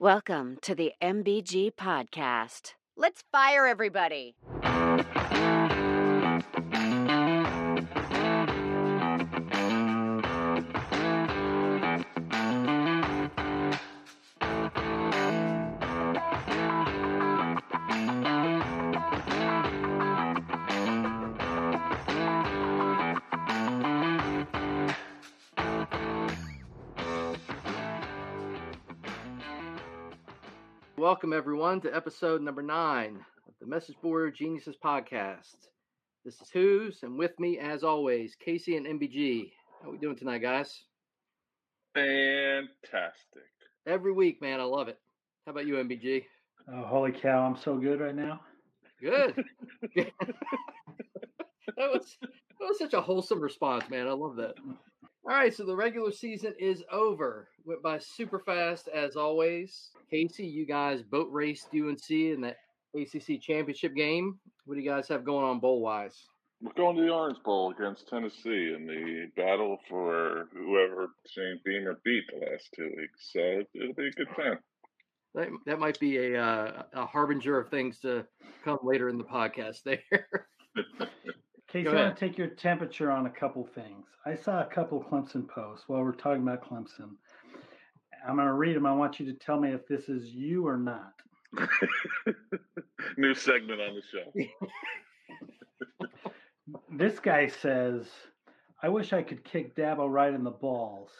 Welcome to the MBG podcast. Let's fire everybody. Welcome, everyone, to episode number nine of the Message Board Geniuses podcast. This is Hoos, and with me, as always, Casey and MBG. How are we doing tonight, guys? Fantastic. Every week, man, I love it. How about you, MBG? Oh, holy cow! I'm so good right now. Good. that was that was such a wholesome response, man. I love that. All right, so the regular season is over. Went by super fast as always. Casey, you guys boat raced UNC in that ACC championship game. What do you guys have going on bowl wise? We're going to the Orange Bowl against Tennessee in the battle for whoever Shane Beamer beat the last two weeks. So it'll be a good time. That, that might be a uh, a harbinger of things to come later in the podcast. There. Casey, I want to take your temperature on a couple things. I saw a couple Clemson posts while we're talking about Clemson. I'm going to read them. I want you to tell me if this is you or not. New segment on the show. This guy says, I wish I could kick Dabo right in the balls.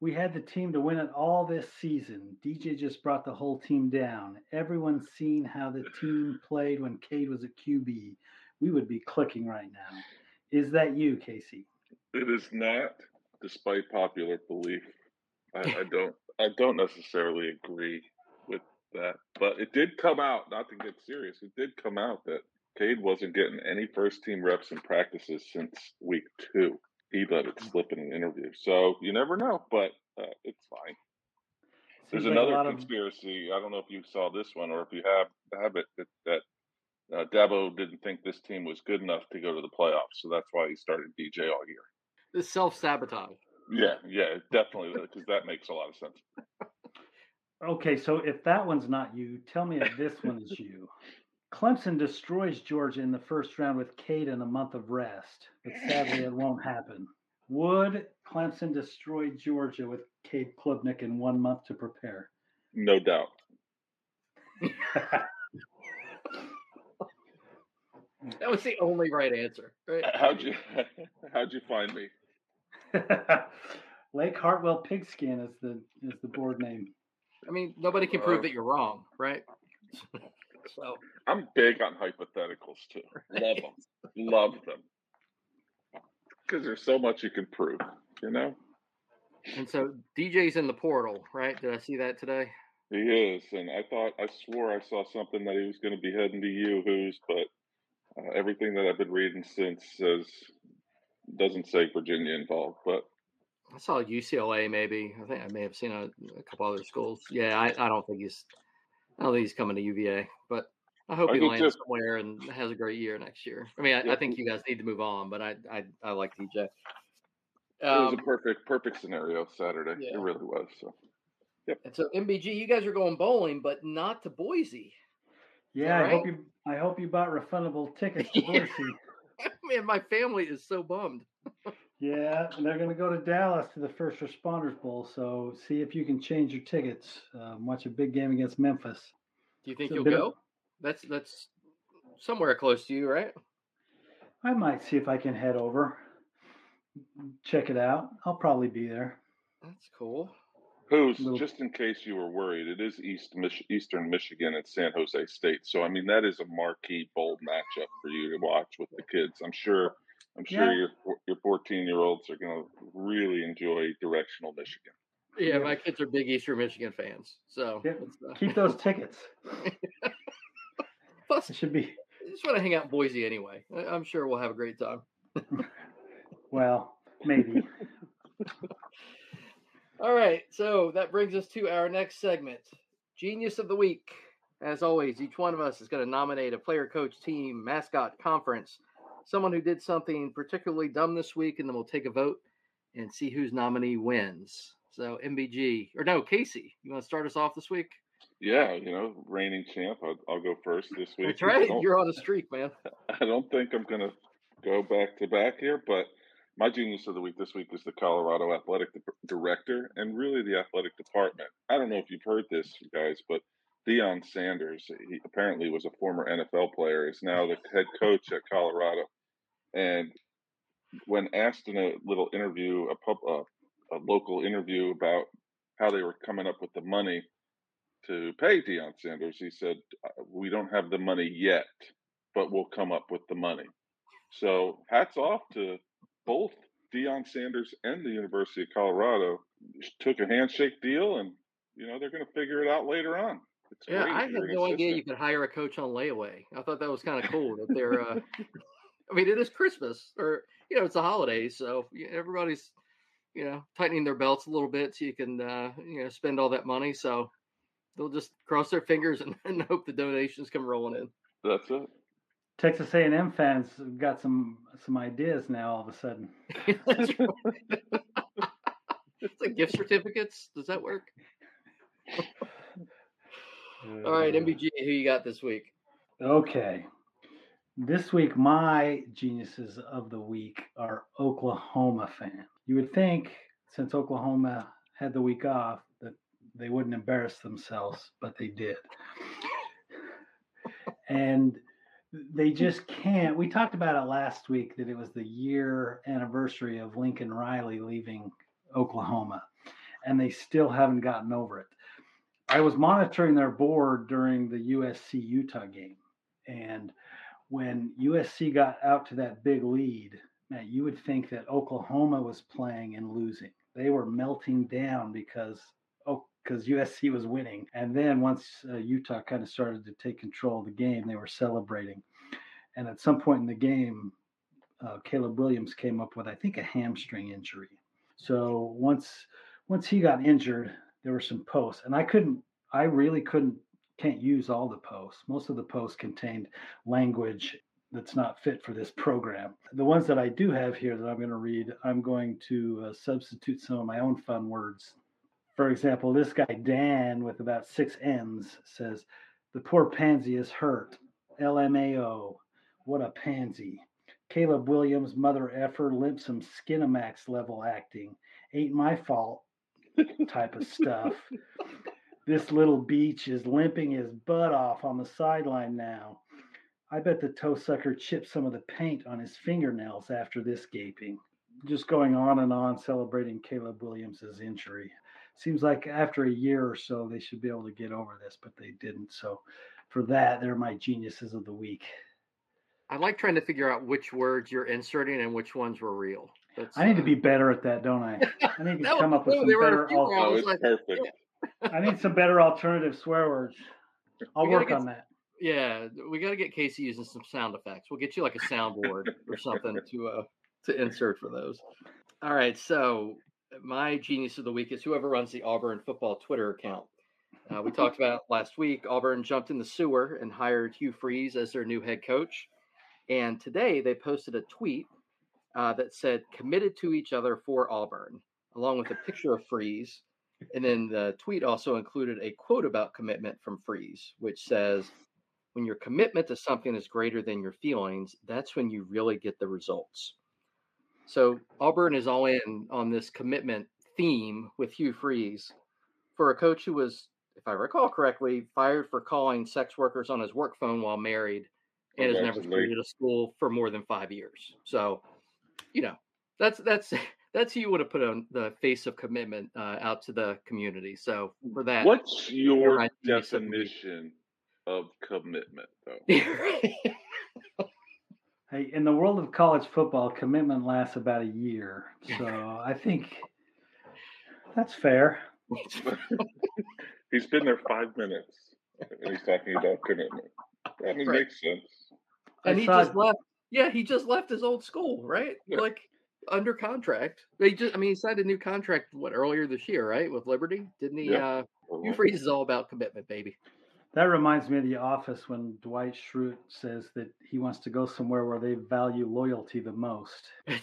We had the team to win it all this season. DJ just brought the whole team down. Everyone's seen how the team played when Cade was at QB. We would be clicking right now. Is that you, Casey? It is not, despite popular belief. I, I don't. I don't necessarily agree with that, but it did come out. Not to get serious, it did come out that Cade wasn't getting any first team reps in practices since week two. He let it slip in an interview, so you never know. But uh, it's fine. There's like another lot of- conspiracy. I don't know if you saw this one or if you have have it that, that uh, Dabo didn't think this team was good enough to go to the playoffs, so that's why he started DJ all year. This self sabotage. Yeah, yeah, definitely, because that makes a lot of sense. Okay, so if that one's not you, tell me if this one is you. Clemson destroys Georgia in the first round with Cade and a month of rest, but sadly it won't happen. Would Clemson destroy Georgia with Cade Klubnik in one month to prepare? No doubt. That was the only right answer. Right? How'd you how'd you find me? Lake Hartwell Pigskin is the is the board name. I mean, nobody can prove Uh, that you're wrong, right? so, I'm big on hypotheticals too. Love them, love them, because there's so much you can prove. You know, and so DJ's in the portal, right? Did I see that today? he is, and I thought I swore I saw something that he was going to be heading to you, Hoos, but uh, everything that I've been reading since says doesn't say Virginia involved, but I saw UCLA maybe. I think I may have seen a, a couple other schools. Yeah, I, I don't think he's I don't think he's coming to UVA, but I hope I he lands just- somewhere and has a great year next year. I mean, I, I think you guys need to move on, but I I, I like DJ. it was Um, a perfect perfect scenario Saturday. yeah. It really was. So and so MBG, you guys are going bowling, but not to Boise. Yeah, I hope you I hope you bought refundable tickets to. Boise. Man, my family is so bummed. Yeah, and they're going to go to Dallas to the First Responders Bowl. So see if you can change your tickets. Um, watch a big game against Memphis. Do you think you'll bit of- go? That's that's somewhere close to you, right? I might see if I can head over, check it out. I'll probably be there. That's cool. Who's Little- just in case you were worried, it is East Mich- Eastern Michigan at San Jose State. So I mean that is a marquee bold matchup for you to watch with the kids. I'm sure. I'm sure Yeah. your your 14 year olds are going to really enjoy directional Michigan. Yeah, Yeah. my kids are big Eastern Michigan fans, so Yeah, uh, Keep those tickets. plus It should be I just want to hang out in Boise anyway. I'm sure we'll have a great time. well, maybe. All right, so that brings us to our next segment Genius of the Week. As always, each one of us is going to nominate a player, coach, team, mascot, conference, someone who did something particularly dumb this week, and then we'll take a vote and see whose nominee wins. So, MBG, or no, Casey, you want to start us off this week? Yeah, you know, reigning champ. I'll, I'll go first this week. That's right. You're on a streak, man. I don't think I'm going to go back to back here, but my genius of the week this week is the Colorado Athletic Di- Director and really the athletic department. I don't know if you've heard this, guys, but Deion Sanders, he apparently was a former NFL player, is now the head coach at Colorado. And when asked in a little interview, a pub, uh, a local interview about how they were coming up with the money to pay Deion Sanders, he said, "Uh, "We don't have the money yet, but we'll come up with the money." So hats off to both Deion Sanders and the University of Colorado. Took a handshake deal, and you know they're going to figure it out later on. It's Yeah, great. I had no idea you could hire a coach on layaway. I thought that was kind of cool that they're. Uh, I mean, it is Christmas, or you know, it's the holidays, so everybody's, you know, tightening their belts a little bit so you can, uh, you know, spend all that money. So they'll just cross their fingers and, and hope the donations come rolling in. That's it. Texas A&M fans have got some some ideas now. All of a sudden, it's like gift certificates. Does that work? All right, MBG, who you got this week? Okay. This week, my geniuses of the week are Oklahoma fans. You would think, since Oklahoma had the week off, that they wouldn't embarrass themselves, but they did. And they just can't. We talked about it last week that it was the year anniversary of Lincoln Riley leaving Oklahoma, and they still haven't gotten over it. I was monitoring their board during the USC Utah game, and when USC got out to that big lead, man, you would think that Oklahoma was playing and losing. They were melting down because because USC was winning, and then once uh, Utah kind of started to take control of the game, they were celebrating. And at some point in the game, uh, Caleb Williams came up with I think a hamstring injury. So once once he got injured, there were some posts, and I couldn't, I really couldn't, can't use all the posts. Most of the posts contained language that's not fit for this program. The ones that I do have here that I'm going to read, I'm going to uh, substitute some of my own fun words. For example, this guy Dan with about six N's says, "The poor pansy is hurt." LMAO, what a pansy. Caleb Williams, mother effer, limp some Skinemax level acting. Ain't my fault type of stuff. this little beach is limping his butt off on the sideline now. I bet the toe sucker chipped some of the paint on his fingernails after this gaping. Just going on and on celebrating Caleb Williams's injury. Seems like after a year or so they should be able to get over this, but they didn't. So for that, they're my geniuses of the week. I like trying to figure out which words you're inserting and which ones were real. That's, I need to uh, be better at that, don't I? I need to That come up with some there were a better. few I was it's like, perfect. I need some better alternative swear words. I'll We work get on that. Yeah, we got to get Casey using some sound effects. We'll get you like a soundboard or something to uh to insert for those. All right, so my genius of the week is whoever runs the Auburn football Twitter account. Uh, we talked about last week. Auburn jumped in the sewer and hired Hugh Freeze as their new head coach. And today they posted a tweet uh, that said "committed to each other for Auburn," along with a picture of Freeze. And then the tweet also included a quote about commitment from Freeze, which says, when your commitment to something is greater than your feelings, that's when you really get the results. So Auburn is all in on this commitment theme with Hugh Freeze for a coach who was, if I recall correctly, fired for calling sex workers on his work phone while married and has never treated a school for more than five years. So, you know, that's that's that's who you would have put on the face of commitment uh, out to the community. So for that, What's your my genius of the week. definition of commitment, though? Hey, in the world of college football, commitment lasts about a year. So I think that's fair. He's been there five minutes, and he's talking about commitment. I mean, Right. makes sense. and I he saw- just left. Yeah, he just left his old school, right? Yeah. Like under contract. They just, I mean, he signed a new contract what earlier this year, right, with Liberty, didn't he? Yeah. Uh, Hugh Freeze is all about commitment, baby. That reminds me of The Office when Dwight Schrute says that he wants to go somewhere where they value loyalty the most.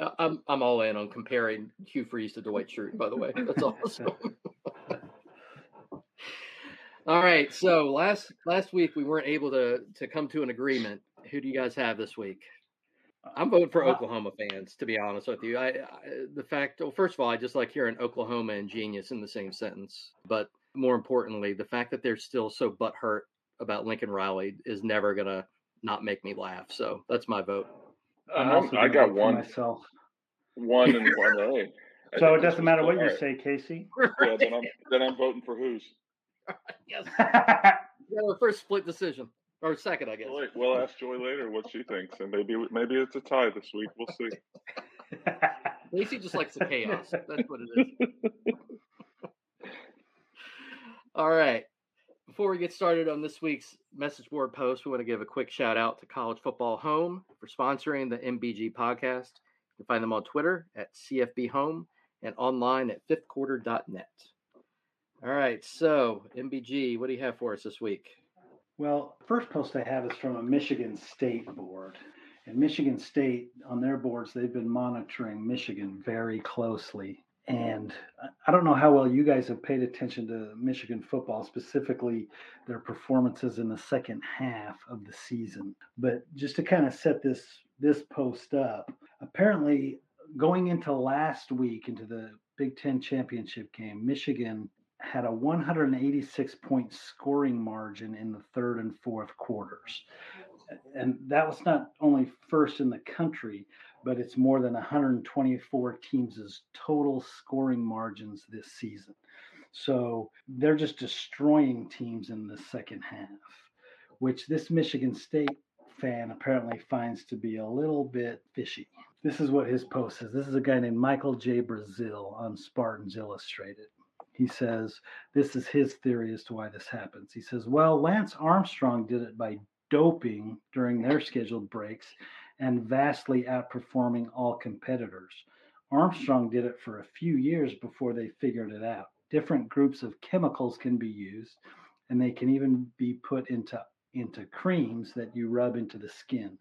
Uh, I'm I'm all in on comparing Hugh Freeze to Dwight Schrute. By the way, that's awesome. all right, so last last week we weren't able to to come to an agreement. Who do you guys have this week? I'm voting for Uh, Oklahoma fans, to be honest with you. I, I the fact, well, first of all, I just like hearing Oklahoma and genius in the same sentence. But more importantly, the fact that they're still so butthurt about Lincoln Riley is never gonna not make me laugh. So that's my vote. I'm Um, also I got one, myself. one and one A. I So it doesn't matter what you All say, Casey. Yeah, then I'm then I'm voting for Hoos. Yes, yeah, our first split decision or second, I guess. Wait, we'll ask Joy later what she thinks, and maybe maybe it's a tie this week. We'll see. Casey just likes the chaos. That's what it is. All right. Before we get started on this week's message board post, we want to give a quick shout out to College Football Home for sponsoring the MBG podcast. You can find them on Twitter at CFB Home and online at fifthquarter.net. All right. So, MBG, what do you have for us this week? Well, first post I have is from a Michigan State board. And Michigan State, on their boards, they've been monitoring Michigan very closely. And I- don't know how well you guys have paid attention to Michigan football, specifically their performances in the second half of the season. But just to kind of set this this post up, apparently going into last week into the Big Ten championship game, Michigan had a 186 point scoring margin in the third and fourth quarters. And that was not only first in the country, but it's more than 124 teams' total scoring margins this season. So they're just destroying teams in the second half, which this Michigan State fan apparently finds to be a little bit fishy. This is what his post says. This is a guy named Michael J. Brazil on Spartans Illustrated. He says, This is his theory as to why this happens. He says, Well, Lance Armstrong did it by doping during their scheduled breaks and vastly outperforming all competitors. Armstrong did it for a few years before they figured it out. Different groups of chemicals can be used, and they can even be put into, into creams that you rub into the skin.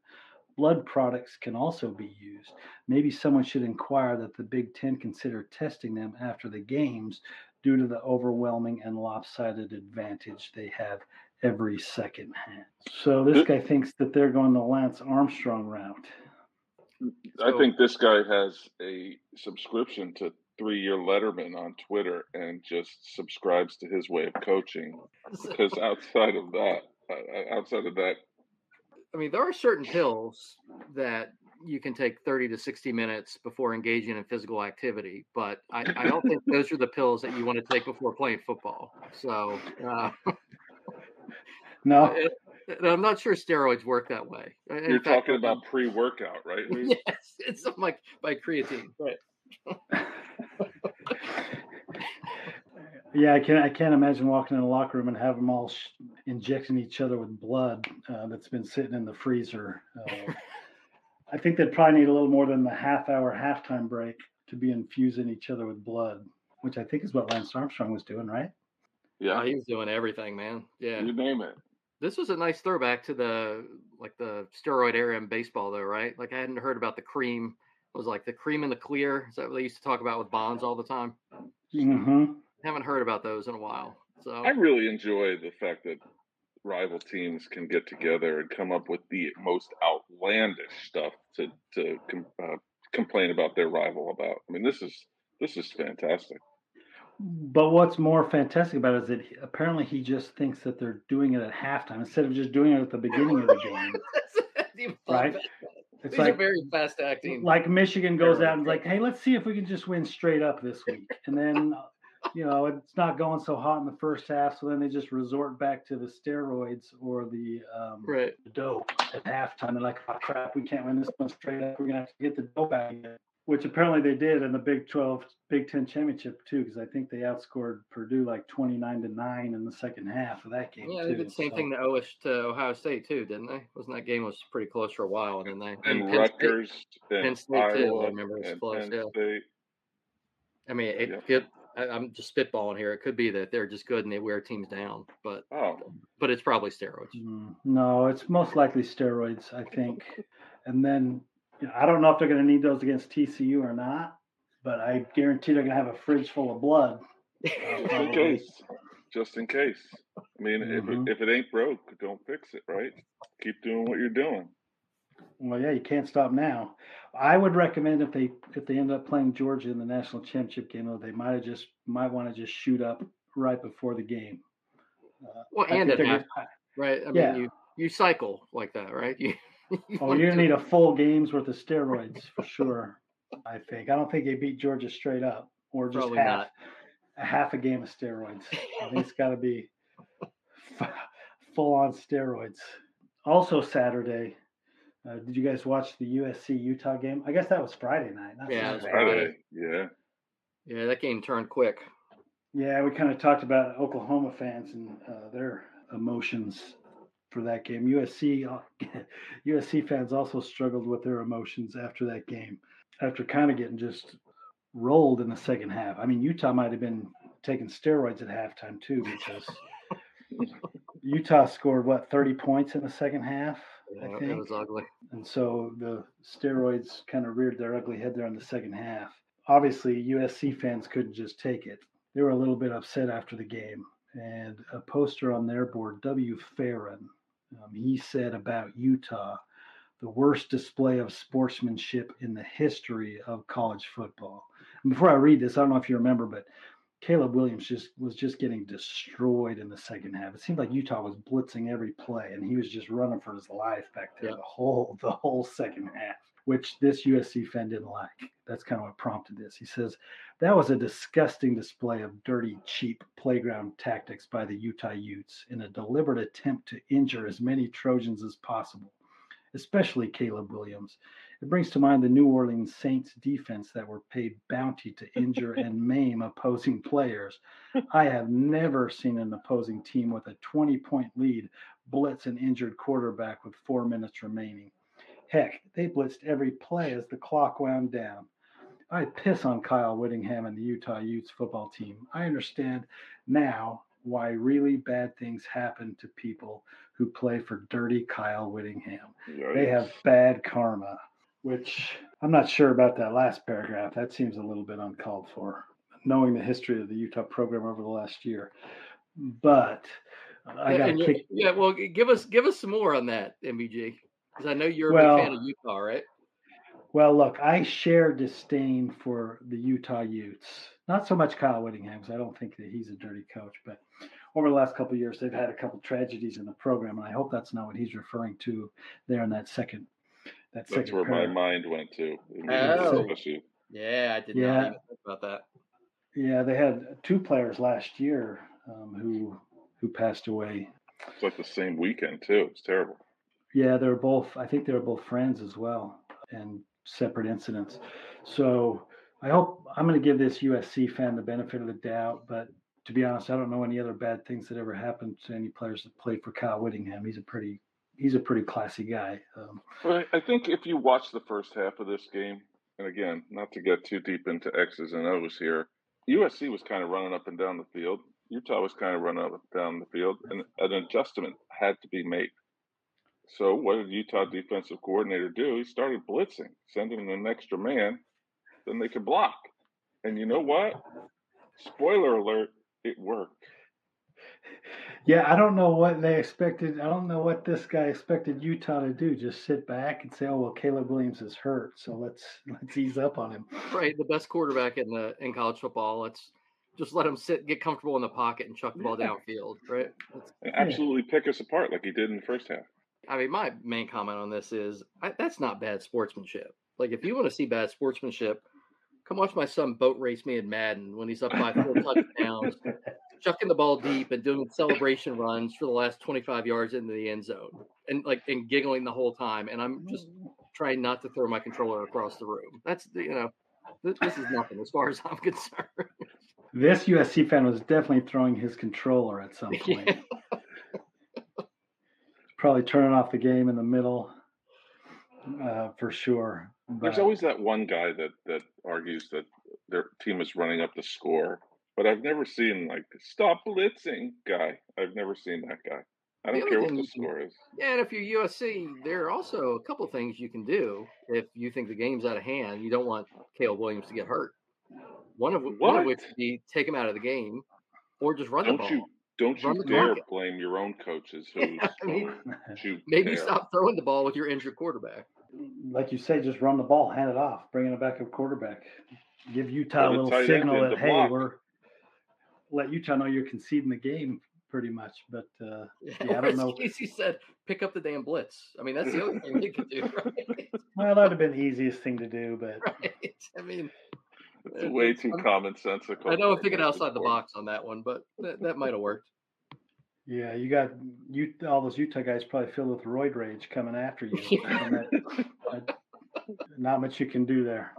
Blood products can also be used. Maybe someone should inquire that the Big Ten consider testing them after the games due to the overwhelming and lopsided advantage they have every second hand. So this guy thinks that they're going the Lance Armstrong route. I think this guy has a subscription to three year Letterman on Twitter and just subscribes to his way of coaching. Because outside of that, outside of that, I mean, there are certain hills that you can take 30 to 60 minutes before engaging in physical activity, but I, I don't think those are the pills that you want to take before playing football. So, uh, No, it- and I'm not sure steroids work that way. In you're fact, talking about pre workout, right? Yes, it's like by creatine, right? yeah, I can I can't imagine walking in a locker room and have them all sh- injecting each other with blood uh, that's been sitting in the freezer. Uh, I think they'd probably need a little more than the half hour halftime break to be infusing each other with blood, which I think is what Lance Armstrong was doing, right? Oh, Yeah, he was doing everything, man. Yeah, you name it. this was a nice throwback to the like the steroid era in baseball, though, right? Like I hadn't heard about the cream. It was like the cream and the clear. Is that what they used to talk about with bonds all the time? Mm-hmm. Haven't heard about those in a while. So I really enjoy the fact that rival teams can get together and come up with the most outlandish stuff to to com- uh, complain about their rival about. I mean, this is this is fantastic. But what's more fantastic about it is that he, apparently he just thinks that they're doing it at halftime instead of just doing it at the beginning of the game. Right? It's These are like very fast acting. like Michigan goes out and is like, hey, let's see if we can just win straight up this week. And then, you know, it's not going so hot in the first half, so then they just resort back to the steroids or the um, right. dope at halftime. They're like, oh crap, we can't win this one straight up. We're gonna have to get the dope out again. Which apparently they did in the Big 12, Big 10 championship too, because I think they outscored Purdue like 29 to nine in the second half of that game. Yeah, too. they did the same So- thing to OS to Ohio State too, didn't they? Wasn't that game was pretty close for a while, and then they And Penn State- Rutgers and Penn State, too, I Iowa remember it was and close, yeah. State. I mean, it Yeah. could. I, I'm just spitballing here. It could be that they're just good and they wear teams down, but Oh, but it's probably steroids. Mm, No, it's most likely steroids, I think. And then You know, I don't know if they're going to need those against TCU or not, but I guarantee they're going to have a fridge full of blood. Just in case. Just in case. I mean, Mhm. if it, if it ain't broke, don't fix it, right? Keep doing what you're doing. Well, yeah, you can't stop now. I would recommend if they if they end up playing Georgia in the national championship game, though, they might have just might want to just shoot up right before the game. Uh, Well, I and at half, right? I Yeah. mean, you you cycle like that, right? You, you Oh, you're to- gonna need a full game's worth of steroids for sure. I think. I don't think they beat Georgia straight up or just Probably half not. a half a game of steroids. I think it's got to be full on steroids. Also Saturday. Uh, did you guys watch the USC Utah game? I guess that was Friday night. Not Yeah, it was Saturday. Friday. Yeah. Yeah, that game turned quick. Yeah, we kind of talked about Oklahoma fans and uh, their emotions for that game. USC uh, USC fans also struggled with their emotions after that game, after kind of getting just rolled in the second half. I mean, Utah might have been taking steroids at halftime too, because Utah scored what 30 points in the second half, Yeah, I it was ugly. And so the steroids kind of reared their ugly head there in the second half. Obviously, USC fans couldn't just take it. They were a little bit upset after the game. And a poster on their board, W. Farron, um, he said about Utah, the worst display of sportsmanship in the history of college football. And before I read this, I don't know if you remember, but Caleb Williams just was just getting destroyed in the second half. It seemed like Utah was blitzing every play, and he was just running for his life back there Yeah. the whole the whole second half, which this USC fan didn't like. That's kind of what prompted this. He says that was a disgusting display of dirty, cheap playground tactics by the Utah Utes in a deliberate attempt to injure as many Trojans as possible, especially Caleb Williams. It brings to mind the New Orleans Saints defense that were paid bounty to injure and maim opposing players. I have never seen an opposing team with a 20 point lead blitz an injured quarterback with four minutes remaining. Heck, they blitzed every play as the clock wound down. I piss on Kyle Whittingham and the Utah Utes football team. I understand now why really bad things happen to people who play for dirty Kyle Whittingham they have bad karma, which I'm not sure about that last paragraph. That seems a little bit uncalled for, knowing the history of the Utah program over the last year. But I got to yeah, well, give us give us some more on that, MBG, because I know you're a big fan of Utah, right? Well, look, I share disdain for the Utah Utes. Not so much Kyle Whittingham, because I don't think that he's a dirty coach. But over the last couple of years, they've had a couple tragedies in the program, and I hope that's not what he's referring to there in that second. That That's second where my mind went to. Oh. Yeah, I did Yeah. not even think about that. Yeah, they had two players last year um, who who passed away. It's like the same weekend too. It's terrible. Yeah, they were both. I think they were both friends as well, and separate incidents. So I hope I'm going to give this USC fan the benefit of the doubt. But to be honest, I don't know any other bad things that ever happened to any players that played for Kyle Whittingham. He's a pretty he's a pretty classy guy. Um, I I think if you watch the first half of this game, and again, not to get too deep into X's and O's here, USC was kind of running up and down the field. Utah was kind of running up and down the field, and an adjustment had to be made. So what did Utah defensive coordinator do? He started blitzing, sending an extra man, then they could block. And you know what? Spoiler alert, it worked. Yeah, I don't know what they expected. I don't know what this guy expected Utah to do. Just sit back and say, "Oh well, Caleb Williams is hurt, so let's let's ease up on him." Right, the best quarterback in the in college football. Let's just let him sit, get comfortable in the pocket, and chuck the ball Yeah. downfield. Right. That's, And absolutely pick us apart like he did in the first half. I mean, my main comment on this is I, that's not bad sportsmanship. Like, if you want to see bad sportsmanship, come watch my son boat race me in Madden when he's up by four touchdowns, chucking the ball deep and doing celebration runs for the last 25 yards into the end zone, and like and giggling the whole time. And I'm just trying not to throw my controller across the room. That's you know, this, this is nothing as far as I'm concerned. This USC fan was definitely throwing his controller at some point. Yeah. Probably turning off the game in the middle, uh, for sure. There's always that one guy that that argues that their team is running up the score, but I've never seen like stop blitzing guy. I've never seen that guy. I don't care what the you can- score is. Yeah, and if you're USC, there are also a couple things you can do if you think the game's out of hand. You don't want Caleb Williams to get hurt. One of one of which would be take him out of the game, or just run the Don't ball. you don't Run you the dare clock. blame your own coaches who's I mean, Maybe care. stop throwing the ball with your injured quarterback. like you say, just run the ball, hand it off, bring in a backup quarterback, give Utah a little signal that hey, block. we're let Utah know you're conceding the game pretty much. But uh, Yeah, I don't As know. Casey said, pick up the damn blitz. I mean, that's the only thing you could do, right? well, that'd have been the easiest thing to do. But right? I mean, It's way too I'm- commonsensical. I know I'm for thinking outside the box on that one, but that, that might have worked. yeah, you got you all those Utah guys probably filled with roid rage coming after you. and that- that- not much you can do there.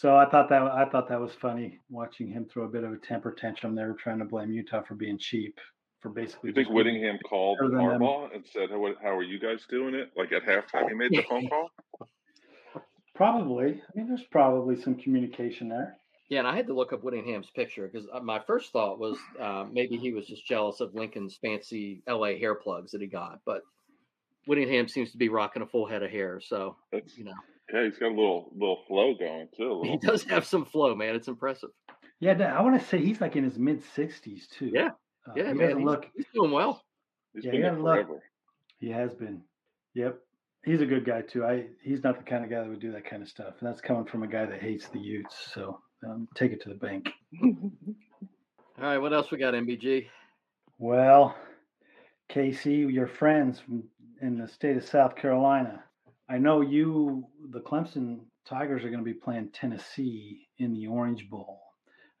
So I thought that I thought that was funny watching him throw a bit of a temper tantrum there, trying to blame Utah for being cheap for basically. You think just being- Whittingham called better. Harbaugh and said, "How how are you guys doing it?" Like at halftime, he made the phone call. Probably. I mean, there's probably some communication there. Yeah, and I had to look up Whittingham's picture because my first thought was uh, maybe he was just jealous of Lincoln's fancy LA hair plugs that he got. But Whittingham seems to be rocking a full head of hair, so That's you know yeah, he's got a little little flow going too. He does have some flow, man. It's impressive. Yeah, I want to say he's like in his mid 60s too. Yeah, Uh, Yeah, he man, he's, look. he's doing well. He's yeah, been he there look- forever. He has been. Yep. He's a good guy too. I he's not the kind of guy that would do that kind of stuff. And that's coming from a guy that hates the Utes. So um, take it to the bank. All right, what else we got, MBG? Well, Casey, your friends from, in the state of South Carolina. I know you, the Clemson Tigers, are going to be playing Tennessee in the Orange Bowl.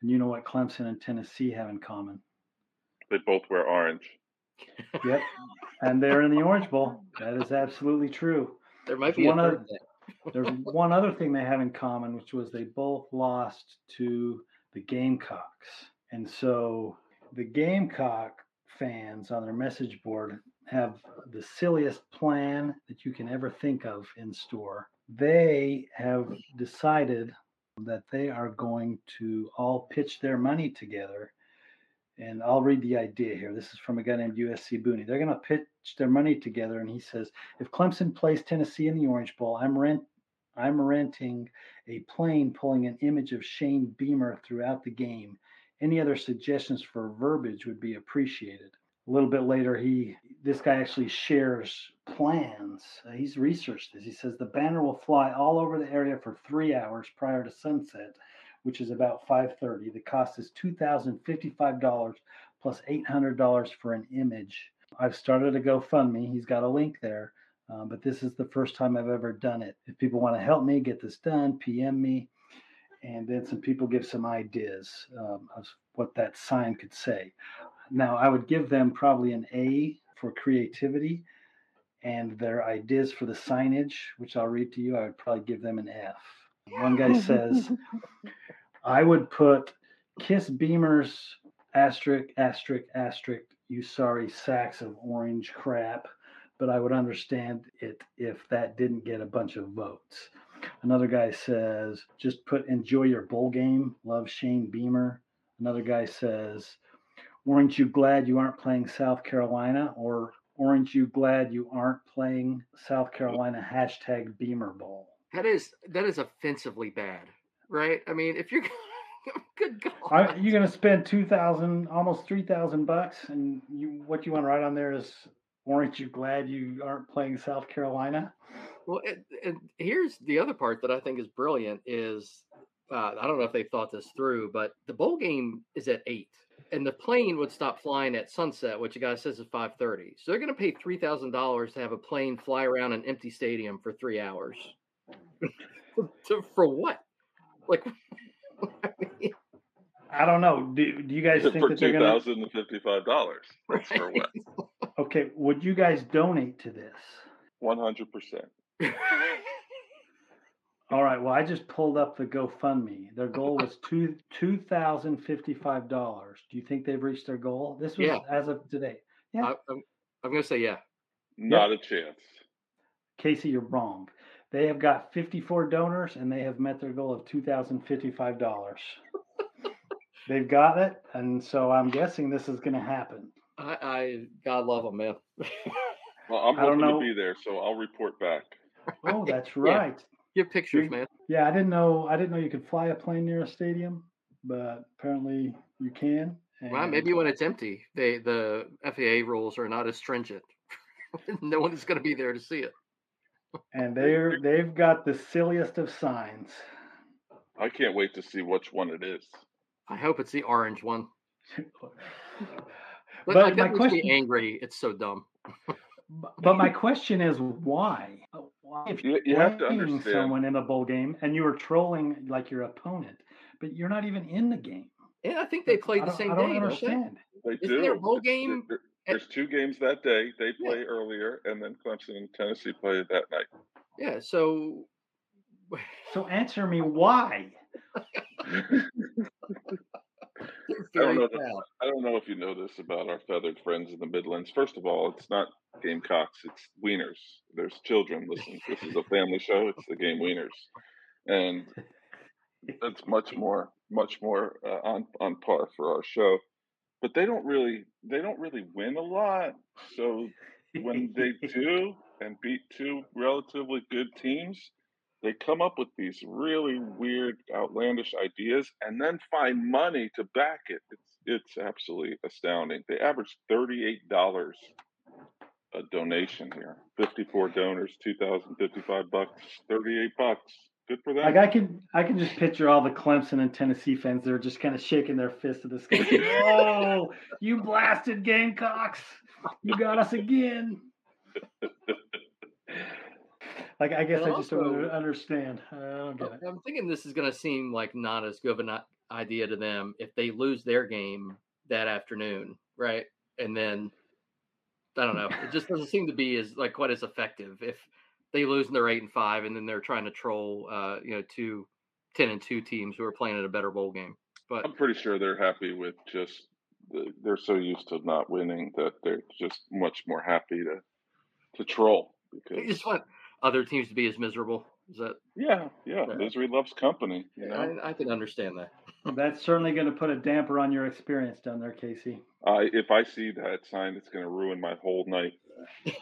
And you know what Clemson and Tennessee have in common? They both wear orange. Yep. and they're in the Orange Bowl. That is absolutely true. There might be a one third other- thing. There's one other thing they have in common, which was they both lost to the Gamecocks. And so the Gamecock fans on their message board have the silliest plan that you can ever think of in store. They have decided that they are going to all pitch their money together. And I'll read the idea here. This is from a guy named USC Booney. They're going to pitch their money together, and he says, if Clemson plays Tennessee in the Orange Bowl, I'm rent I'm renting a plane pulling an image of Shane Beamer throughout the game. Any other suggestions for verbiage would be appreciated. A little bit later, he this guy actually shares plans. Uh, he's researched this. He says the banner will fly all over the area for three hours prior to sunset, which is about 5:30. The cost is two thousand fifty-five dollars plus plus eight hundred dollars for an image. I've started a GoFundMe. He's got a link there. Um, but this is the first time I've ever done it. If people want to help me get this done, PM me. And then some people give some ideas um, of what that sign could say. Now, I would give them probably an A for creativity and their ideas for the signage, which I'll read to you. I would probably give them an F. One guy says, I would put Kiss Beamers, asterisk, asterisk, asterisk, you sorry sacks of orange crap but I would understand it if that didn't get a bunch of votes. Another guy says, just put enjoy your bowl game. Love Shane Beamer. Another guy says, Aren't you glad you aren't playing South Carolina? Or aren't you glad you aren't playing South Carolina hashtag Beamer Bowl? That is that is offensively bad, right? I mean, if you're good God, Are you going to spend two thousand, almost three thousand bucks, and you what you want to write on there is, "Aren't you glad you aren't playing South Carolina?" Well, and, and here's the other part that I think is brilliant is uh, I don't know if they've thought this through, but the bowl game is at eight, and the plane would stop flying at sunset, which the guy says is five thirty. So they're going to pay three thousand dollars to have a plane fly around an empty stadium for three hours. to, for what? Like, I mean, I don't know. Do, do you guys think for that they're two going to? thousand and fifty-five dollars. That's for what? Okay, would you guys donate to this? One hundred percent. All right. Well, I just pulled up the GoFundMe. Their goal was two two thousand fifty five dollars. Do you think they've reached their goal? This was Yeah. as of today. Yeah. I, I'm, I'm going to say yeah. Not a chance. Casey, you're wrong. They have got fifty four donors and they have met their goal of two thousand fifty five dollars. They've got it, and so I'm guessing this is going to happen. I, I God love them, man. Well, I'm I don't hoping to be there, so I'll report back. Oh, that's Yeah. Right. Give pictures, man. Yeah, I didn't know. I didn't know you could fly a plane near a stadium, but apparently you can. Well, maybe when it's empty, they the FAA rules are not as stringent. no one is going to be there to see it. and they're they've got the silliest of signs. I can't wait to see which one it is. I hope it's the orange one. But, But like, my that makes question- angry. It's so dumb. But my question is why? Why if You, you're have to understand. someone in a bowl game and you were trolling like your opponent, but you're not even in the game? And I think they played the don't- same I don't day. Don't they? understand. They Isn't do. there a bowl game there- There's two games that day. They Yeah. play earlier, and then Clemson and Tennessee play that night. Yeah. So So answer me why? I don't know. I don't know if you know this about our feathered friends in the Midlands. First of all, it's not Gamecocks; it's Wieners. There's children listening. This is a family show. It's the game Wieners, and that's much more, much more uh, on on par for our show. But they don't really, they don't really win a lot. So when they do and beat two relatively good teams, they come up with these really weird, outlandish ideas and then find money to back it. It's it's absolutely astounding. They average thirty eight dollars a donation here. Fifty four donors, two thousand fifty five bucks, thirty eight bucks. Good for them. Like I can, I can just picture all the Clemson and Tennessee fans. They're just kind of shaking their fists at the sky. oh, you blasted Gamecocks! You got us again. Like I guess And I just don't understand. I don't get it. I'm thinking this is going to seem like not as good of an idea to them if they lose their game that afternoon, right? And then I don't know. It just doesn't seem to be as like quite as effective if they lose and they're eight and five, and then they're trying to troll, uh, you know, two 10 and two teams who are playing in a better bowl game. But I'm pretty sure they're happy with just they're so used to not winning that they're just much more happy to to troll because just want other teams to be as miserable. Is that? yeah, yeah, Yeah. misery loves company. You know, I, I can understand that. That's certainly going to put a damper on your experience down there, Casey. I if I see that sign, it's going to ruin my whole night.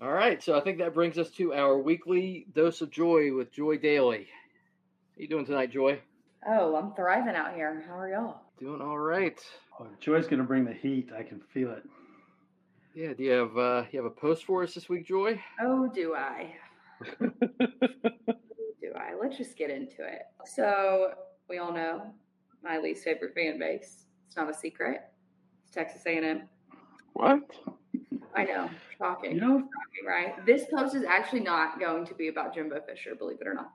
All right, so I think that brings us to our weekly dose of joy with Joy Dailey. How you doing tonight, Joy? Oh, I'm thriving out here. How are y'all? Doing all right. Oh, Joy's going to bring the heat. I can feel it. Yeah. Do you have uh, you have a post for us this week, Joy? Oh, do I? do I? Let's just get into it. So, we all know my least favorite fan base. It's not a secret. It's Texas A&M. What? I know, shocking. You know, shocking, right? This post is actually not going to be about Jimbo Fisher, believe it or not.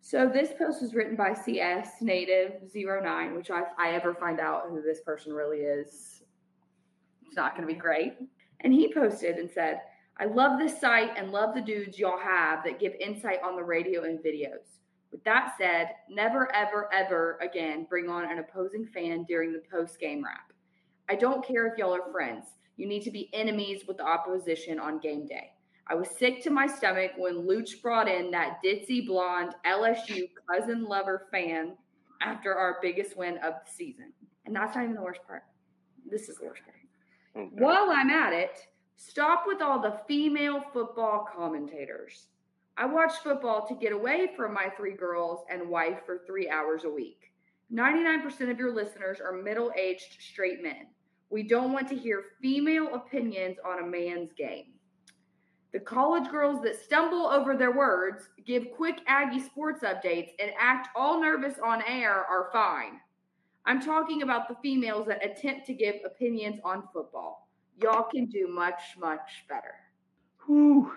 So this post was written by CS Native 09, which I, if I ever find out who this person really is, it's not going to be great. And he posted and said, I love this site and love the dudes y'all have that give insight on the radio and videos. With that said, never, ever, ever again bring on an opposing fan during the post game wrap. I don't care if y'all are friends. You need to be enemies with the opposition on game day. I was sick to my stomach when Luch brought in that ditzy blonde LSU cousin lover fan after our biggest win of the season. And that's not even the worst part. This is the worst part. Okay. While I'm at it, stop with all the female football commentators. I watch football to get away from my three girls and wife for three hours a week. 99% of your listeners are middle aged straight men. We don't want to hear female opinions on a man's game. The college girls that stumble over their words, give quick Aggie sports updates, and act all nervous on air are fine. I'm talking about the females that attempt to give opinions on football. Y'all can do much, much better. whew.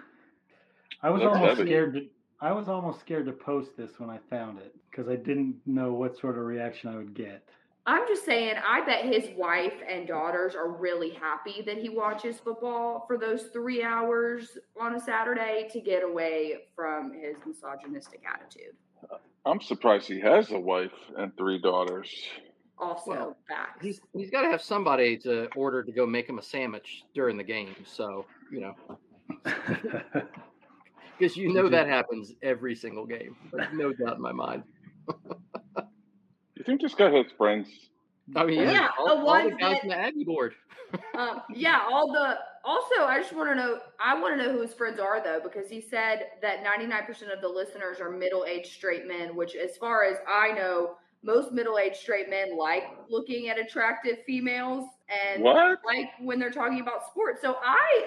I was That's almost heavy. scared to. I was almost scared to post this when I found it because I didn't know what sort of reaction I would get. I'm just saying, I bet his wife and daughters are really happy that he watches football for those three hours on a Saturday to get away from his misogynistic attitude. I'm surprised he has a wife and three daughters. Also, Well, facts. He's he's got to have somebody to order to go make him a sandwich during the game. So you know, because you know that happens every single game. There's no doubt in my mind. You think this guy has friends? I mean, yeah, Yeah, all, the all the ones guys that- on the Aggie board. Um, yeah, all the. Also, I just want to know. I want to know who his friends are though, because he said that 99% of the listeners are middle-aged straight men. Which, as far as I know, most middle-aged straight men like looking at attractive females and What? like when they're talking about sports. So I,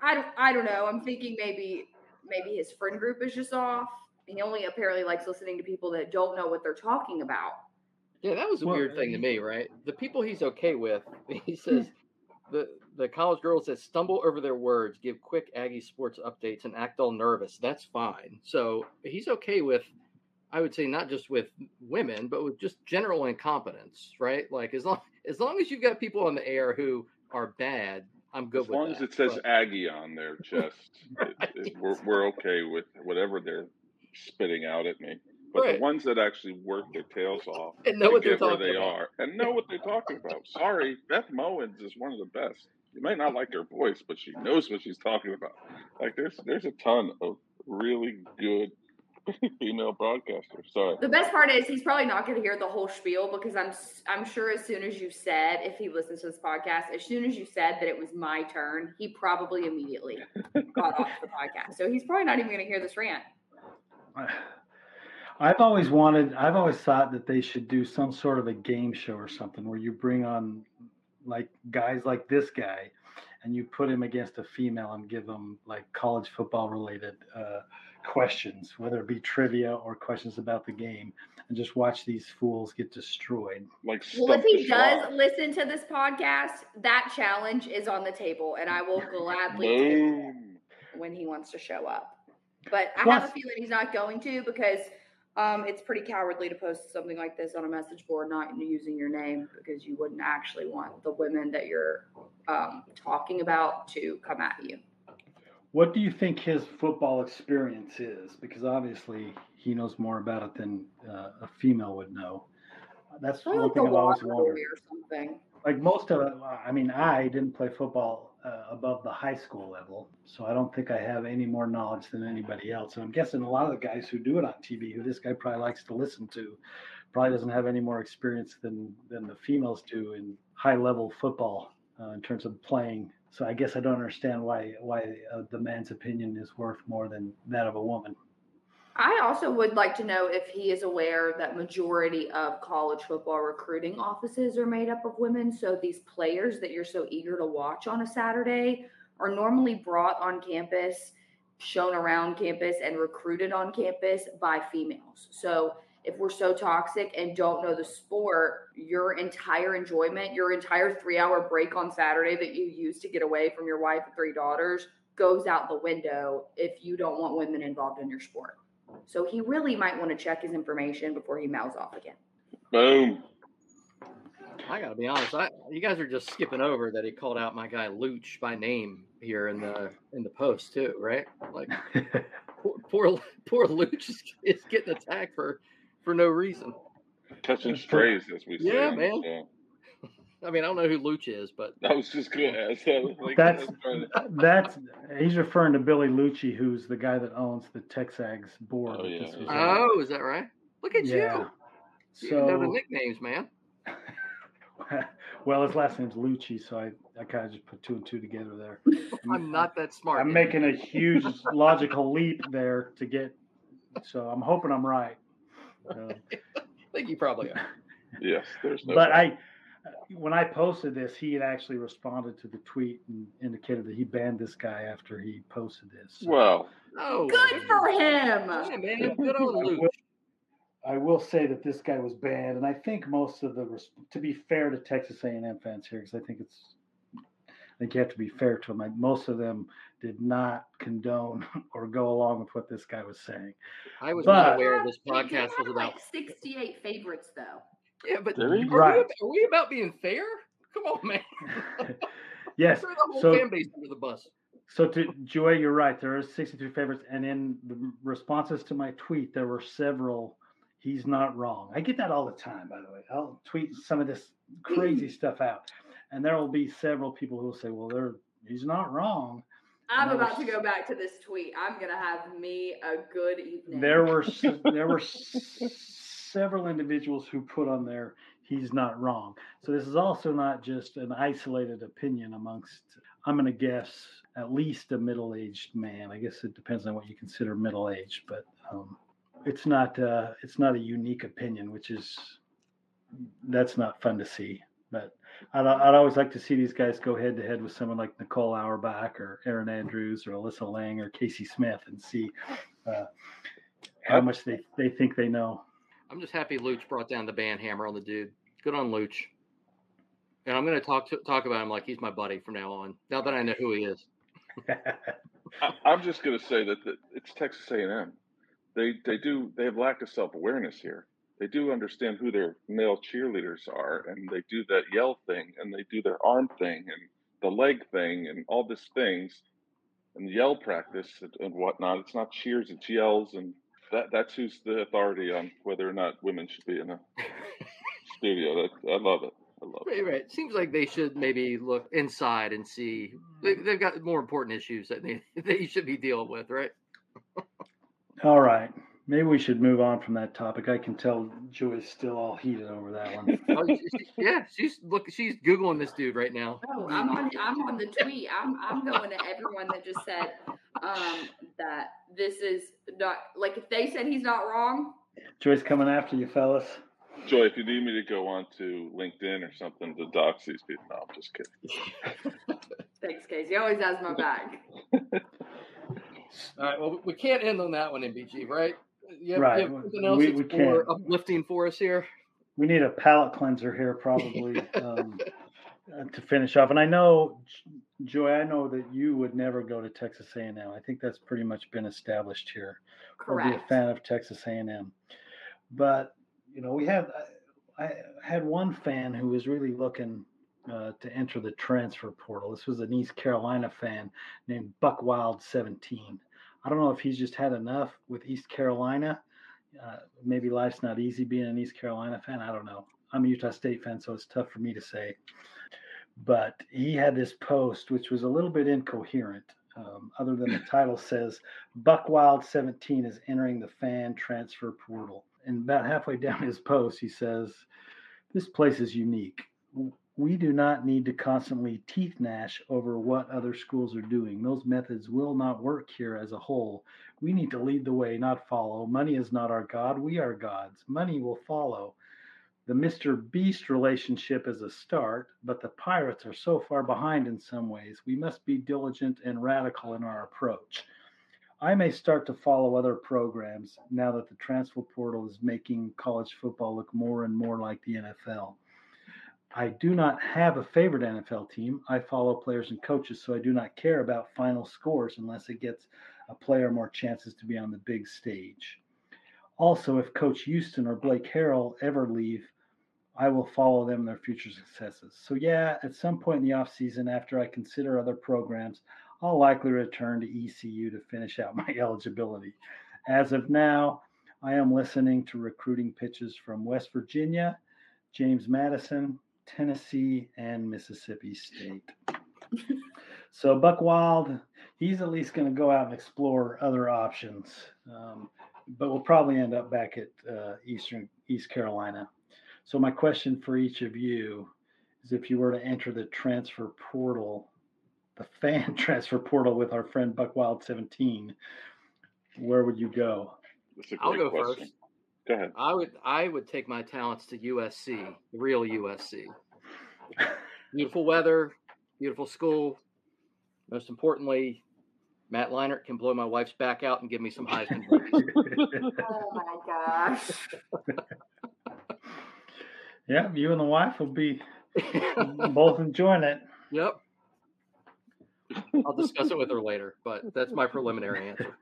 I don't, I don't know. I'm thinking maybe, maybe his friend group is just off. He only apparently likes listening to people that don't know what they're talking about. Yeah, that was a Well, weird thing to me, right? The people he's okay with, he says hmm. the the college girls that stumble over their words, give quick Aggie sports updates, and act all nervous. That's fine. So he's okay with, I would say, not just with women, but with just general incompetence, right? Like as long as long as you've got people on the air who are bad, I'm good As with long that. as it says But- Aggie on their chest, it, it, we're, we're okay with whatever they're spitting out at me. But Right. the ones that actually work their tails off And know what they're talking they about. are and know what they're talking about. Sorry, Beth Mowins is one of the best. You might not like her voice, but she knows what she's talking about. Like there's there's a ton of really good female broadcaster. Sorry. The best part is he's probably not going to hear the whole spiel because I'm s- I'm sure as soon as you said if he listens to this podcast, as soon as you said that it was my turn, he probably immediately got off the podcast. So he's probably not even going to hear this rant. I've always wanted, I've always thought that they should do some sort of a game show or something where you bring on like guys like this guy and you put him against a female and give them like college football related uh, questions, whether it be trivia or questions about the game, and just watch these fools get destroyed. Like Well, if he does Schwab. listen to this podcast, that challenge is on the table, and I will gladly take it when he wants to show up. But I have a feeling he's not going to because um, it's pretty cowardly to post something like this on a message board, not using your name because you wouldn't actually want the women that you're um, talking about to come at you. What do you think his football experience is? Because obviously he knows more about it than uh, a female would know. That's one like thing I've always wondered. or something. like most of it, I mean, I didn't play football uh, above the high school level, so I don't think I have any more knowledge than anybody else. And I'm guessing a lot of the guys who do it on TV, who this guy probably likes to listen to, probably doesn't have any more experience than than the females do in high level football uh, in terms of playing. So I guess I don't understand why why uh, the man's opinion is worth more than that of a woman. I also would like to know if he is aware that majority of college football recruiting offices are made up of women. So these players that you're so eager to watch on a Saturday are normally brought on campus, shown around campus, and recruited on campus by females. So if we're so toxic and don't know the sport, your entire enjoyment, your entire three hour break on Saturday that you use to get away from your wife and three daughters goes out the window if you don't want women involved in your sport. So he really might want to check his information before he mouths off again. Boom. I gotta be honest. I, you guys are just skipping over that he called out my guy Luch by name here in the in the post too, right? Like poor poor, poor Luch is, is getting attacked for for no reason. Touching strays, as we say. Yeah, man. show. I mean, I don't know who Luch is, but I was just gonna ask that. Like, That's I was trying to- that's he's referring to Billy Liucci, who's the guy that owns the Texags board. Oh, yeah, this yeah. Oh, on. oh, is that right? Look at yeah. you. You even know the nicknames, man. well, his last name's Liucci, so I, I kind of just put two and two together there. I'm not that smart. I'm making a huge logical leap there to get. So I'm hoping I'm right. I think you probably are. yes, there's no. but I, when I posted this, he had actually responded to the tweet and indicated that he banned this guy after he posted this. So Well, Oh, Good for him. Yeah, man. Good on I will, I will say that this guy was banned, and I think most of the, to be fair to Texas A&M fans here, because I think it's, I think you have to be fair to them. Like most of them did not condone or go along with what this guy was saying. I was But- not aware this He podcast was about. like 68 favorites though. Yeah, but are he? we, Right. about, are we about being fair? Come on, man. yes. Throw the whole So, fan base under the bus. so to Joey, you're right. There are 63 favorites, and in the responses to my tweet, there were several. He's not wrong. I get that all the time, by the way. I'll tweet some of this crazy stuff out, and there will be several people who will say, "Well, they're he's not wrong." I'm about to go back to this tweet. I'm gonna have me a good evening. There were there were several individuals who put on there he's not wrong. So this is also not just an isolated opinion amongst, I'm going to guess, at least a middle-aged man. I guess it depends on what you consider middle-aged, but um, it's not uh, it's not a unique opinion, which is that's not fun to see. But I'd, I'd always like to see these guys go head to head with someone like Nicole Auerbach or Erin Andrews or Alyssa Lang or Casey Smith and see uh, how much they, they think they know. I'm just happy Luch brought down the band hammer on the dude. Good on Luch. And I'm going to talk to, talk about him like he's my buddy from now on. Now that I know who he is. I, am just going to say that, that it's Texas A&M. They they do they have lack of self awareness here. They do understand who their male cheerleaders are, and they do that yell thing, and they do their arm thing, and the leg thing, and all these things, and yell practice and, and whatnot. It's not cheers, it's yells, and that that's who's the authority on whether or not women should be in a studio. That I love it. I love right, it. Right. Seems like they should maybe look inside and see they, mm-hmm. have got more important issues that they they should be dealing with, right? All right. Maybe we should move on from that topic. I can tell Joy's still all heated over that one. oh, she, yeah, she's look. She's googling this dude right now. Oh, I'm on. I'm on the tweet. I'm. I'm going to everyone that just said um, that this is not like if they said he's not wrong. Joy's coming after you, fellas. Joy, if you need me to go on to LinkedIn or something to dox these people, no, I'm just kidding. Thanks, Casey. He always has my back. All right. Well, we can't end on that one, MBG, right? You have, right. You have something else we, we more can't. uplifting for us here? We need a palate cleanser here, probably, um, uh, to finish off. And I know, Joy, I know that you would never go to Texas A&M. I think that's pretty much been established here. Correct. Or be a fan of Texas A&M. But you know, we have. I had one fan who was really looking uh, to enter the transfer portal. This was an East Carolina fan named Buck Wild 17. I don't know if he's just had enough with East Carolina. Uh, maybe life's not easy being an East Carolina fan. I don't know. I'm a Utah State fan, so it's tough for me to say. But he had this post, which was a little bit incoherent. Um, other than the title says, Buck Wild 17 is entering the fan transfer portal. And about halfway down his post, he says, This place is unique we do not need to constantly teeth gnash over what other schools are doing. Those methods will not work here as a whole. We need to lead the way, not follow. Money is not our God. We are God's. Money will follow. The Mr. Beast relationship is a start, but the pirates are so far behind in some ways. We must be diligent and radical in our approach. I may start to follow other programs now that the transfer portal is making college football look more and more like the NFL. I do not have a favorite NFL team. I follow players and coaches, so I do not care about final scores unless it gets a player more chances to be on the big stage. Also, if Coach Houston or Blake Harrell ever leave, I will follow them their future successes. So yeah, at some point in the offseason, after I consider other programs, I'll likely return to ECU to finish out my eligibility. As of now, I am listening to recruiting pitches from West Virginia, James Madison, Tennessee, and Mississippi State. so Buck Wild, he's at least going to go out and explore other options, um, but we'll probably end up back at uh, Eastern East Carolina. So my question for each of you is: if you were to enter the transfer portal, the fan transfer portal with our friend Buck Wild 17, where would you go? I'll go question. first. Go ahead. I would I would take my talents to USC, real USC. Beautiful weather, beautiful school. Most importantly, Matt Leinart can blow my wife's back out and give me some Heisman. oh my gosh. yeah, you and the wife will be both enjoying it. Yep. I'll discuss it with her later, but that's my preliminary answer.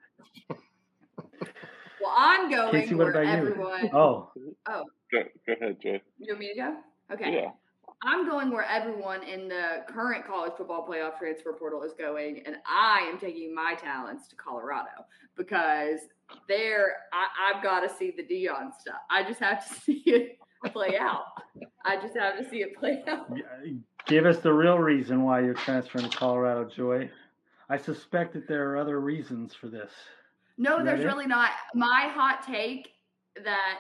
Well, I'm going Casey, where everyone. Oh. Oh. Go, go ahead, Jay. You want me to go? Okay. Yeah. I'm going where everyone in the current college football playoff transfer portal is going, and I am taking my talents to Colorado because there I, have got to see the Deion stuff. I just have to see it play out. I just have to see it play out. Give us the real reason why you're transferring to Colorado, Joy. I suspect that there are other reasons for this. No, there's really not. My hot take that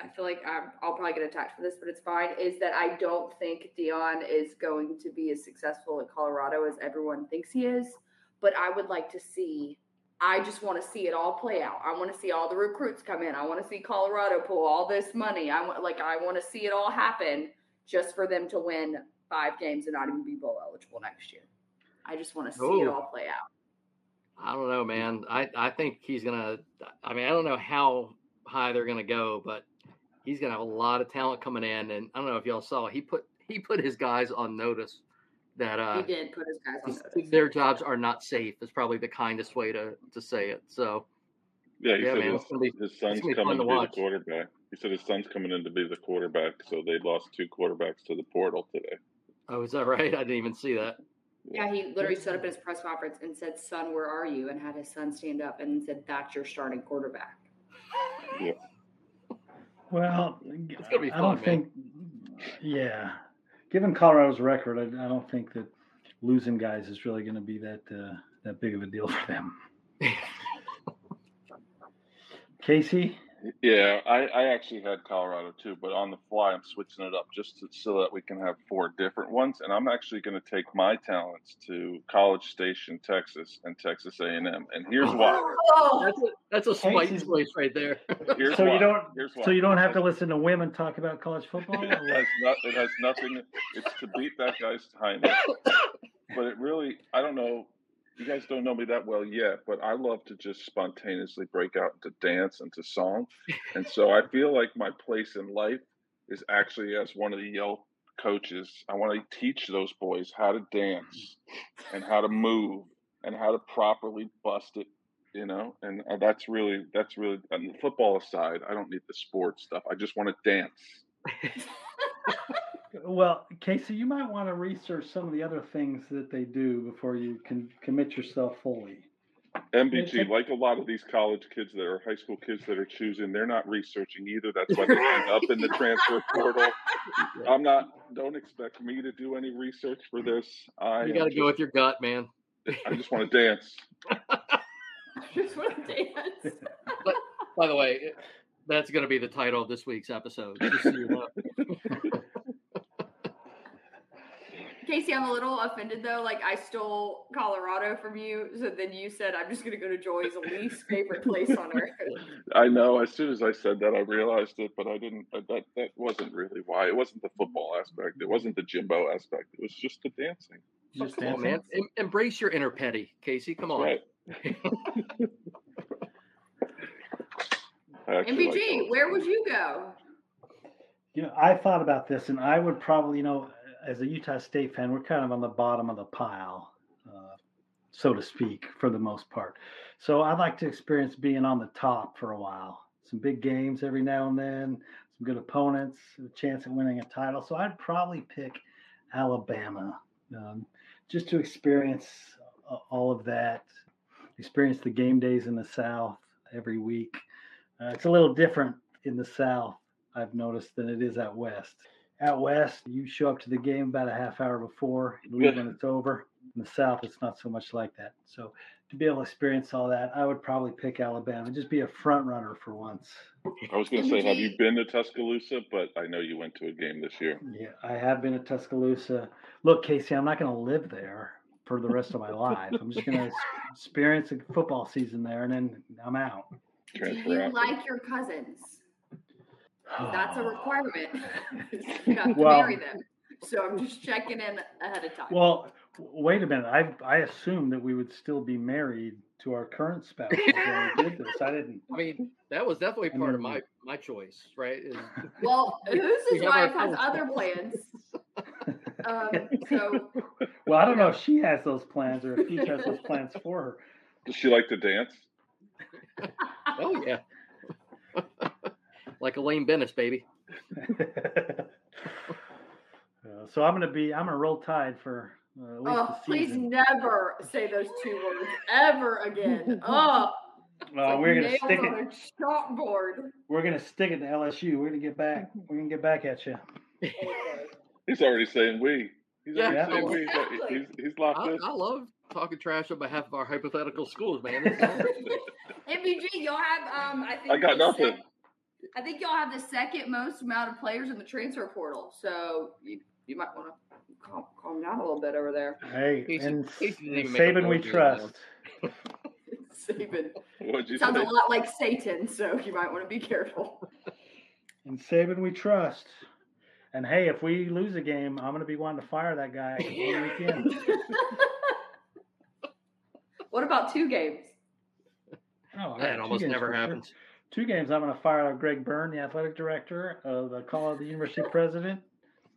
I feel like I'm, I'll probably get attacked for this, but it's fine. Is that I don't think Deion is going to be as successful at Colorado as everyone thinks he is. But I would like to see. I just want to see it all play out. I want to see all the recruits come in. I want to see Colorado pull all this money. I want like I want to see it all happen just for them to win five games and not even be bowl eligible next year. I just want to see it oh. all play out. I don't know, man. I, I think he's gonna. I mean, I don't know how high they're gonna go, but he's gonna have a lot of talent coming in. And I don't know if y'all saw he put he put his guys on notice that He uh, did put his guys on his- notice. their jobs are not safe. Is probably the kindest way to to say it. So Yeah, he Yeah, said man, his, be- his son's gonna be fun coming to to be the quarterback. He said his son's coming in to be the quarterback, so they lost two quarterbacks to the portal today. oh, is that right? I didn't even see that. Yeah, he literally stood up in his press conference and said, "Son, where are you?" and had his son stand up and said, "That's your starting quarterback." Yeah. Well, It's gonna be I don't man. think. Yeah, given Colorado's record, I, I don't think that losing guys is really going to be that uh, that big of a deal for them. Casey, Yeah, I, I actually had Colorado too, but on the fly, I'm switching it up just to, so that we can have four different ones. And I'm actually going to take my talents to College Station, Texas, and Texas A&M. And here's why. Oh, That's a, that's a spite Casey's- choice right there. Here's so why. you don't Here's why. so you don't have to listen to women talk about college football. it has not, it has nothing. It's to beat that guy's time. But it really, I don't know. You guys don't know me that well yet, but I love to just spontaneously break out into dance and to song, and so I feel like my place in life is actually as one of the Yale coaches. I want to teach those boys how to dance and how to move and how to properly bust it. You know, and that's really that's really and football aside. I don't need the sports stuff. I just want to dance. Well, Casey, you might want to research some of the other things that they do before you can commit yourself fully. MBG, take- like a lot of these college kids that are high school kids that are choosing, they're not researching either. That's why they end up in the transfer portal. I'm not. Don't expect me to do any research for this. I You got to go with your gut, man. I just want to dance. just want to dance. but, By the way, that's going to be the title of this week's episode. Just so you know. Casey, I'm a little offended though. Like I stole Colorado from you, so then you said I'm just gonna go to Joy's least favorite place on earth. I know. As soon as I said that, I realized it, but I didn't. Uh, that that wasn't really why. It wasn't the football aspect. It wasn't the Jimbo aspect. It was just the dancing. Just oh, Come on, dancing? man. Em- embrace your inner petty, Casey. Come on. Right. I like where would you go? You know, I thought about this, and I would probably, you know, as a Utah State fan, we're kind of on the bottom of the pile, uh, so to speak, for the most part. So I'd like to experience being on the top for a while. Some big games every now and then, some good opponents, a chance at winning a title. So I'd probably pick Alabama, um, just to experience all of that, experience the game days in the South every week. Uh, it's a little different in the South I've noticed than it is out west. Out west, you show up to the game about a half hour before, you leave when it's over. In the South, it's not so much like that. So to be able to experience all that, I would probably pick Alabama. Just be a front runner for once. I was going to say, have you been to Tuscaloosa? But I know you went to a game this year. Yeah, I have been to Tuscaloosa. Look, Casey, I'm not going to live there for the rest of my life. I'm just going to experience a football season there, and then I'm out. Do you like your cousins? That's a requirement. you have to Well- marry them. So I'm just checking in ahead of time. Well, wait a minute. I I assumed that we would still be married to our current spouse when we did this. I didn't. I mean, that was definitely I part of my my choice, right? Is- Well, whose We his wife has full- other plans. Um, so Well, I don't know if she has those plans or if he has those plans for her. Does she like to dance? oh yeah, like Elaine Benes, baby. Uh, so I'm gonna be. I'm gonna roll tide for uh, Oh, please never say those two words ever again. Oh, it's Uh, like we're gonna nails stick on it. a chalkboard. We're gonna stick it to LSU. We're gonna get back. We're gonna get back at you. He's already saying we. He's already Yeah, saying we. exactly. He's, he's locked I, in. I love talking trash on behalf of our hypothetical schools, man. It's awesome. MBG, you'll have um I think I got nothing. sec- I think y'all have the second most amount of players in the transfer portal, so you, you might want to calm, calm down a little bit over there. Hey, Casey- and Casey didn't and even make a Saban we trust. Saban What'd you sounds a lot like Satan, so you might want to be careful. And Saban we trust. And hey, if we lose a game, I'm gonna be wanting to fire that guy all weekend. what about two games? Oh, That almost never happens. sure. Happens. Two games. I'm gonna fire Greg Byrne, the athletic director of uh, the Colorado University president.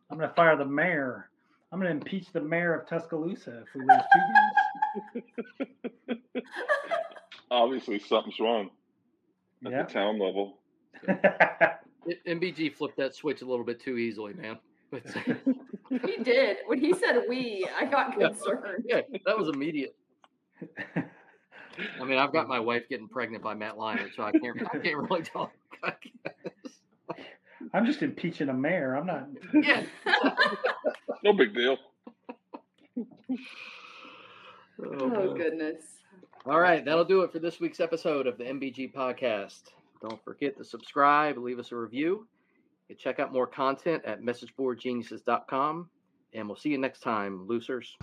I'm gonna fire the mayor. I'm gonna impeach the mayor of Tuscaloosa if we lose two games. Obviously, something's wrong at games. the town level. MBG flipped that switch a little bit too easily, man. He did. When he said we, I got Yeah. concerned. yeah, that was immediate. I mean, I've got my wife getting pregnant by Matt Leinart, so I can't I can't really talk. I'm just impeaching a mayor. I'm not. yeah. No big deal. Oh, oh man. goodness. All right, that'll do it for this week's episode of the MBG podcast. Don't forget to subscribe, leave us a review. You can check out more content at messageboardgeniuses.com. And we'll see you next time, losers.